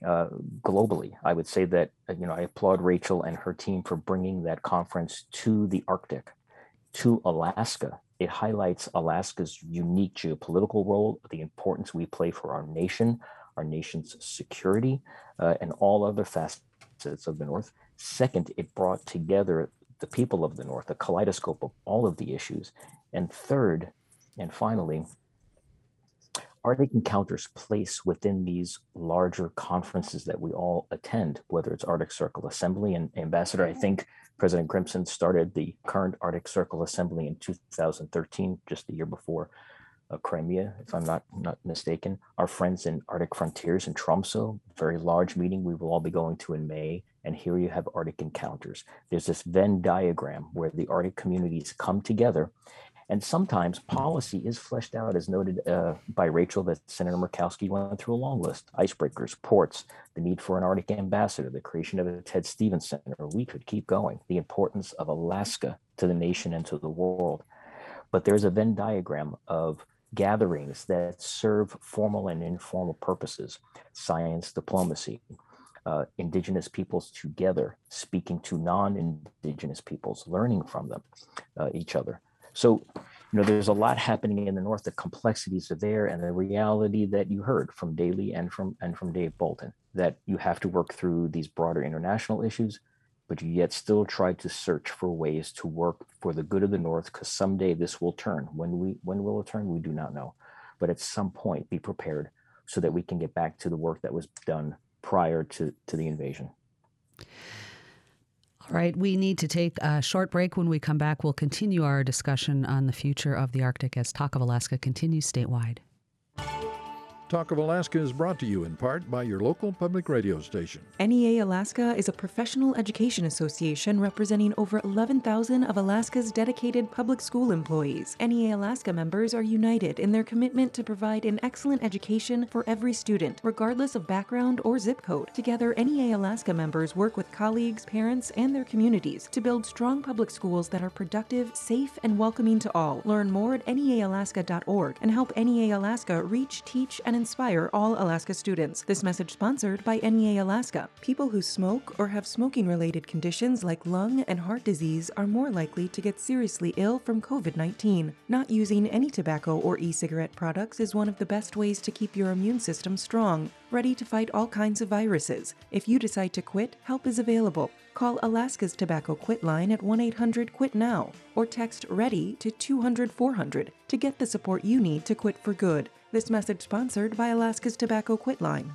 uh, globally. I would say that uh, you know I applaud Rachel and her team for bringing that conference to the Arctic, to Alaska. It highlights Alaska's unique geopolitical role, the importance we play for our nation, our nation's security, uh, and all other facets of the North. Second, it brought together the people of the North, a kaleidoscope of all of the issues. And third, and finally, Arctic Encounters place within these larger conferences that we all attend, whether it's Arctic Circle Assembly and Ambassador, I think President Grímsson started the current Arctic Circle Assembly in 2013, just the year before uh, Crimea, if I'm not not mistaken. Our friends in Arctic Frontiers in Tromsø, very large meeting we will all be going to in May. And here you have Arctic Encounters. There's this Venn diagram where the Arctic communities come together and sometimes policy is fleshed out, as noted uh, by Rachel, that Senator Murkowski went through a long list icebreakers, ports, the need for an Arctic ambassador, the creation of a Ted Stevens Center. We could keep going. The importance of Alaska to the nation and to the world. But there's a Venn diagram of gatherings that serve formal and informal purposes science, diplomacy, uh, indigenous peoples together, speaking to non indigenous peoples, learning from them, uh, each other. So, you know, there's a lot happening in the north. The complexities are there, and the reality that you heard from Dalee and from and from Dave Balton that you have to work through these broader international issues, but you yet still try to search for ways to work for the good of the north, because someday this will turn. When we when will it turn, we do not know. But at some point, be prepared so that we can get back to the work that was done prior to, to the invasion. All right, we need to take a short break. When we come back, we'll continue our discussion on the future of the Arctic as Talk of Alaska continues statewide. Talk of Alaska is brought to you in part by your local public radio station. NEA Alaska is a professional education association representing over 11,000 of Alaska's dedicated public school employees. NEA Alaska members are united in their commitment to provide an excellent education for every student, regardless of background or zip code. Together, NEA Alaska members work with colleagues, parents, and their communities to build strong public schools that are productive, safe, and welcoming to all. Learn more at neaalaska.org and help NEA Alaska reach, teach, and inspire all Alaska students. This message sponsored by NEA Alaska. People who smoke or have smoking related conditions like lung and heart disease are more likely to get seriously ill from COVID 19. Not using any tobacco or e cigarette products is one of the best ways to keep your immune system strong, ready to fight all kinds of viruses. If you decide to quit, help is available. Call Alaska's Tobacco Quit line at 1 800 QUIT NOW or text READY to 200 400 to get the support you need to quit for good. This message sponsored by Alaska's Tobacco Quit Line.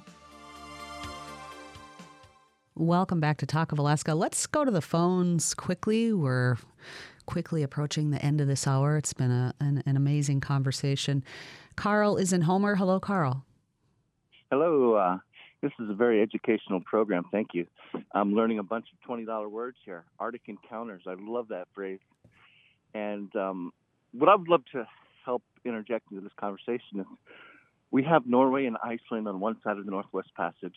Welcome back to Talk of Alaska. Let's go to the phones quickly. We're quickly approaching the end of this hour. It's been a, an, an amazing conversation. Carl is in Homer. Hello, Carl. Hello. Uh, this is a very educational program. Thank you. I'm learning a bunch of $20 words here. Arctic Encounters. I love that phrase. And um, what I would love to help interject into this conversation is we have Norway and Iceland on one side of the Northwest Passage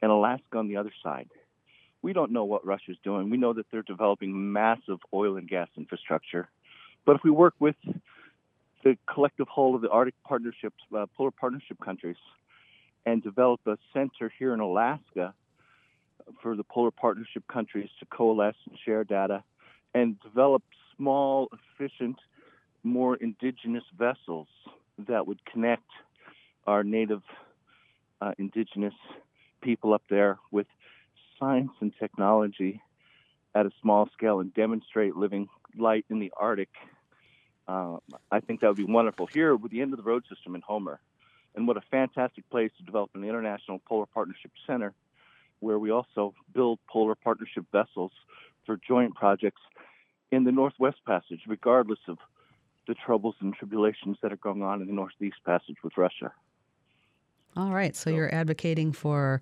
and Alaska on the other side. We don't know what Russia's doing. We know that they're developing massive oil and gas infrastructure. But if we work with the collective whole of the Arctic partnerships, uh, polar partnership countries, and develop a center here in Alaska for the polar partnership countries to coalesce and share data and develop small, efficient, more indigenous vessels that would connect our native uh, indigenous people up there with science and technology at a small scale and demonstrate living light in the Arctic. Uh, I think that would be wonderful. Here, with the end of the road system in Homer, and what a fantastic place to develop an international polar partnership center where we also build polar partnership vessels for joint projects in the Northwest Passage, regardless of the troubles and tribulations that are going on in the Northeast Passage with Russia. All right. So, so you're advocating for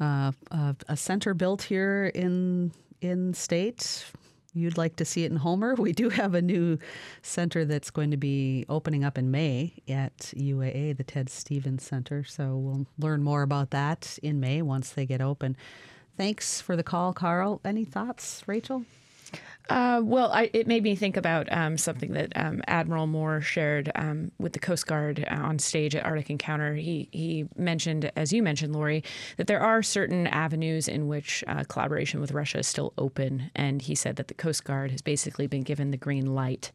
uh, a, a center built here in in state. You'd like to see it in Homer. We do have a new center that's going to be opening up in May at UAA, the Ted Stevens Center. So we'll learn more about that in May once they get open. Thanks for the call, Carl. Any thoughts, Rachel? Uh, well, I, it made me think about um, something that um, Admiral Moore shared um, with the Coast Guard uh, on stage at Arctic Encounter. He he mentioned, as you mentioned, Lori, that there are certain avenues in which uh, collaboration with Russia is still open, and he said that the Coast Guard has basically been given the green light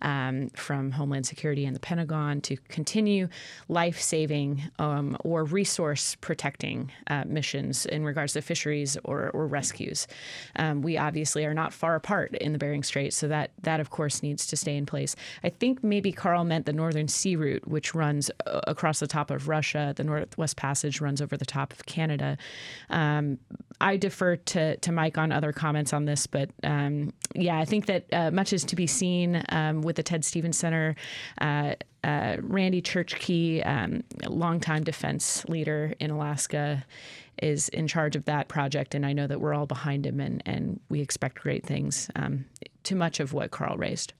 um, from Homeland Security and the Pentagon to continue life-saving um, or resource protecting uh, missions in regards to fisheries or, or rescues. Um, we obviously are not far apart in the Bering Strait. So that that of course needs to stay in place. I think maybe Carl meant the Northern Sea Route, which runs uh, across the top of Russia. The Northwest Passage runs over the top of Canada. Um, I defer to to Mike on other comments on this, but um, yeah, I think that uh, much is to be seen um, with the Ted Stevens Center. Uh, uh, Randy Church Kee, um, longtime defense leader in Alaska, is in charge of that project, and I know that we're all behind him, and and we expect great things. Um, too much of what Carl raised.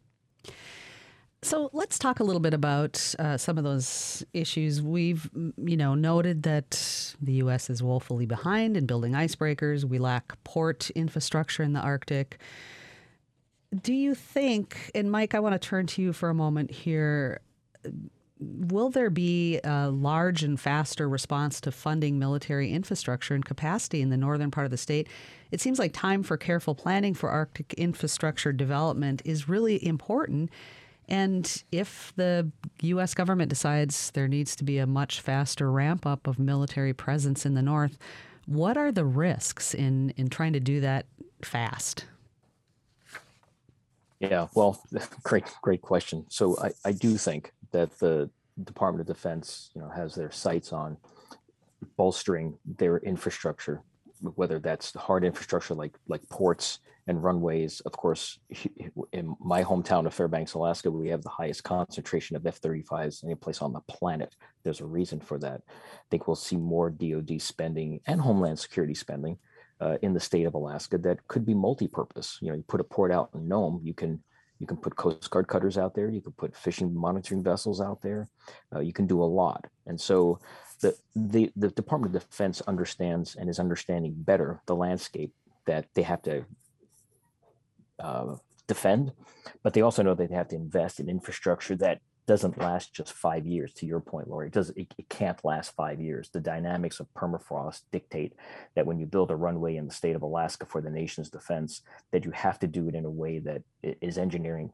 So let's talk a little bit about uh, some of those issues. We've, you know, noted that the U.S. is woefully behind in building icebreakers. We lack port infrastructure in the Arctic. Do you think, and Mike, I want to turn to you for a moment here will there be a large and faster response to funding military infrastructure and capacity in the northern part of the state? It seems like time for careful planning for Arctic infrastructure development is really important. And if the U.S. government decides there needs to be a much faster ramp up of military presence in the north, what are the risks in, in trying to do that fast? Yeah, well, (laughs) great, great question. So I, I do think that the Department of Defense, you know, has their sights on bolstering their infrastructure, whether that's the hard infrastructure like like ports and runways. Of course, in my hometown of Fairbanks, Alaska, we have the highest concentration of F-35s any place on the planet. There's a reason for that. I think we'll see more DoD spending and Homeland Security spending uh, in the state of Alaska that could be multi-purpose. You know, you put a port out in Nome, you can you can put Coast Guard cutters out there. You can put fishing monitoring vessels out there. Uh, you can do a lot. And so the, the, the Department of Defense understands and is understanding better the landscape that they have to uh, defend, but they also know that they have to invest in infrastructure that doesn't last just five years. To your point, Lori, it does it, it can't last five years. The dynamics of permafrost dictate that when you build a runway in the state of Alaska for the nation's defense, that you have to do it in a way that is engineering.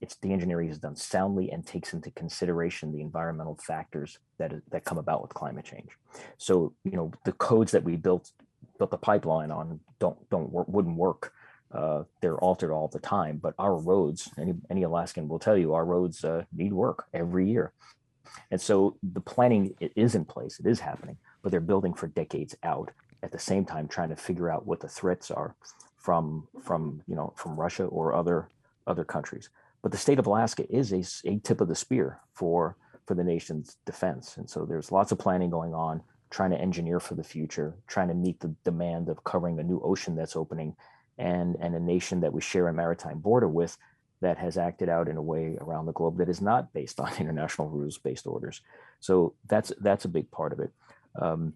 It's the engineering is done soundly and takes into consideration the environmental factors that that come about with climate change. So you know the codes that we built built the pipeline on don't don't work, wouldn't work uh, they're altered all the time. But our roads, any any Alaskan will tell you, our roads uh, need work every year. And so the planning it is in place, it is happening, but they're building for decades out. At the same time, trying to figure out what the threats are from from you know from Russia or other other countries. But the state of Alaska is a, a tip of the spear for for the nation's defense, and so there's lots of planning going on, trying to engineer for the future, trying to meet the demand of covering a new ocean that's opening and, and a nation that we share a maritime border with that has acted out in a way around the globe that is not based (laughs) on international rules-based orders. So that's that's a big part of it. Um,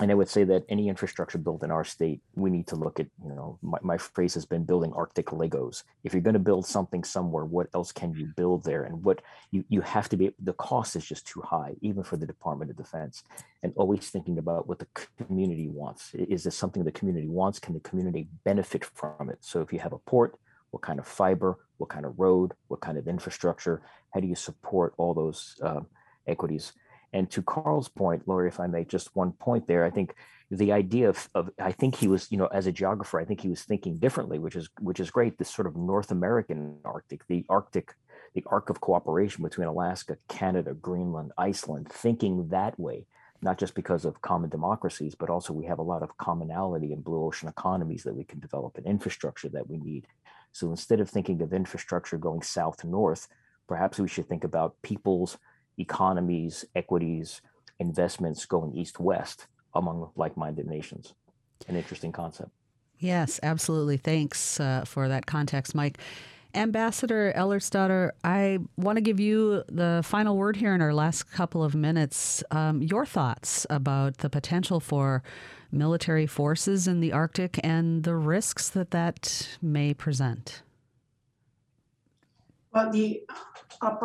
and I would say that any infrastructure built in our state, we need to look at, you know, my, my phrase has been building Arctic Legos. If you're going to build something somewhere, what else can you build there? And what you, you have to be, the cost is just too high, even for the Department of Defense. And always thinking about what the community wants. Is this something the community wants? Can the community benefit from it? So if you have a port, what kind of fiber, what kind of road, what kind of infrastructure, how do you support all those uh, equities? And to Carl's point, Lori, if I make just one point there, I think the idea of, of, I think he was, you know, as a geographer, I think he was thinking differently, which is which is great. This sort of North American Arctic, the Arctic, the arc of cooperation between Alaska, Canada, Greenland, Iceland, thinking that way, not just because of common democracies, but also we have a lot of commonality in blue ocean economies that we can develop and infrastructure that we need. So instead of thinking of infrastructure going south north, perhaps we should think about people's economies, equities, investments going east west among like minded nations. An interesting concept. Yes, absolutely. Thanks uh, for that context, Mike. Ambassador Ellertsdóttir, I want to give you the final word here in our last couple of minutes. Um, your thoughts about the potential for military forces in the Arctic and the risks that that may present. Well, the up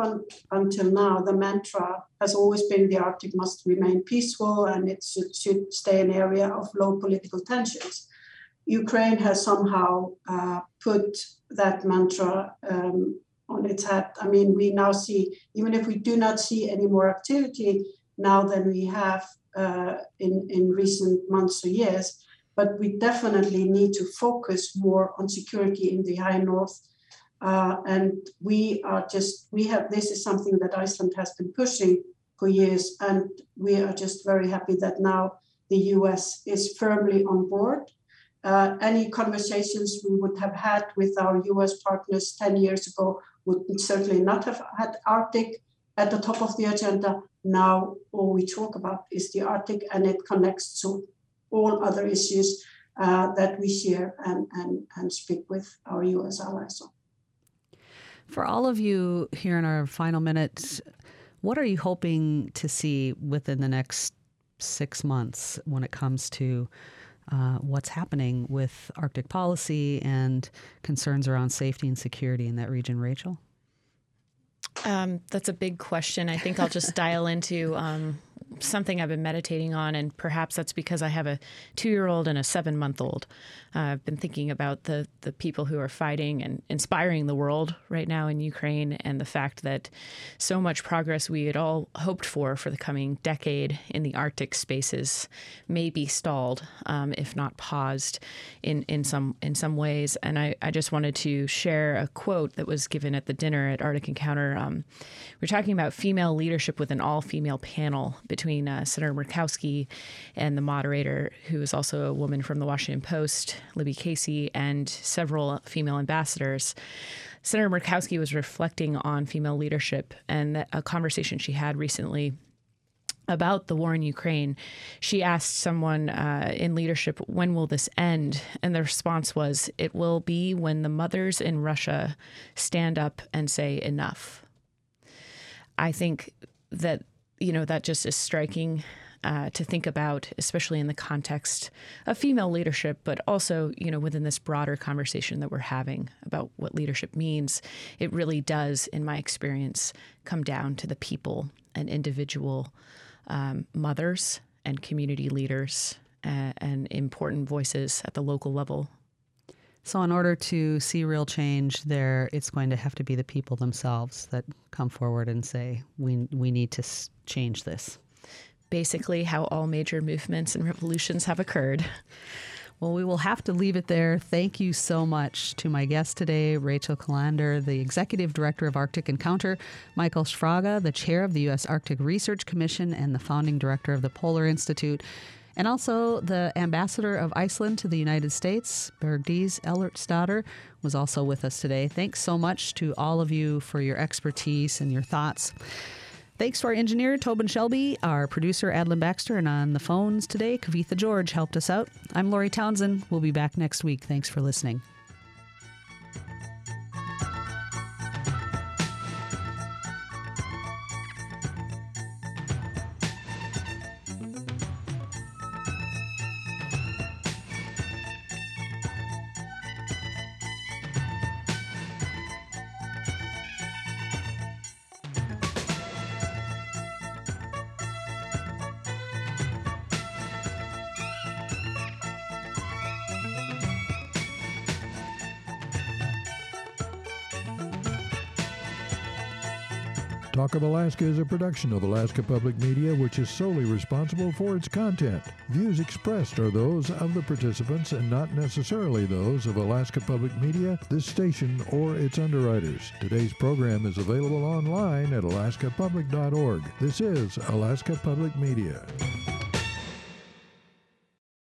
until now, the mantra has always been the Arctic must remain peaceful and it should, should stay an area of low political tensions. Ukraine has somehow uh, put that mantra um, on its head. I mean, we now see, even if we do not see any more activity now than we have uh, in, in recent months or years, but we definitely need to focus more on security in the high north. Uh, and we are just, we have, this is something that Iceland has been pushing for years. And we are just very happy that now the US is firmly on board uh, any conversations we would have had with our US partners 10 years ago would certainly not have had Arctic at the top of the agenda. Now, all we talk about is the Arctic, and it connects to all other issues uh, that we share and, and, and speak with our US allies on. For all of you here in our final minutes, what are you hoping to see within the next six months when it comes to uh, what's happening with Arctic policy and concerns around safety and security in that region, Rachel? Um, that's a big question. I think I'll just dial into um, something I've been meditating on, and perhaps that's because I have a two year old and a seven month old. Uh, I've been thinking about the, the people who are fighting and inspiring the world right now in Ukraine, and the fact that so much progress we had all hoped for for the coming decade in the Arctic spaces may be stalled, um, if not paused, in, in some in some ways. And I, I just wanted to share a quote that was given at the dinner at Arctic Encounter. Um, we're talking about female leadership with an all female panel between uh, Senator Murkowski and the moderator, who is also a woman from the Washington Post, Libby Casey, and several female ambassadors. Senator Murkowski was reflecting on female leadership and a conversation she had recently about the war in Ukraine, she asked someone uh, in leadership, When will this end? And the response was, It will be when the mothers in Russia stand up and say enough. I think that you know, that just is striking uh, to think about, especially in the context of female leadership, but also, you know, within this broader conversation that we're having about what leadership means. It really does, in my experience, come down to the people and individual um, mothers and community leaders uh, and important voices at the local level so, in order to see real change there, it's going to have to be the people themselves that come forward and say, we, we need to change this. Basically, how all major movements and revolutions have occurred. Well, we will have to leave it there. Thank you so much to my guest today, Rachel Kallander, the Executive Director of Arctic Encounter, Michael Sfraga, the Chair of the U.S. Arctic Research Commission and the Founding Director of the Polar Institute, and also, the ambassador of Iceland to the United States, Bergdís Ellertsdóttir, was also with us today. Thanks so much to all of you for your expertise and your thoughts. Thanks to our engineer, Tobin Shelby, our producer, Adelyn Baxter, and on the phones today, Kavitha George helped us out. I'm Lori Townsend. We'll be back next week. Thanks for listening. Of Alaska is a production of Alaska Public Media, which is solely responsible for its content. Views expressed are those of the participants and not necessarily those of Alaska Public Media, this station, or its underwriters. Today's program is available online at alaskapublic.org. This is Alaska Public Media.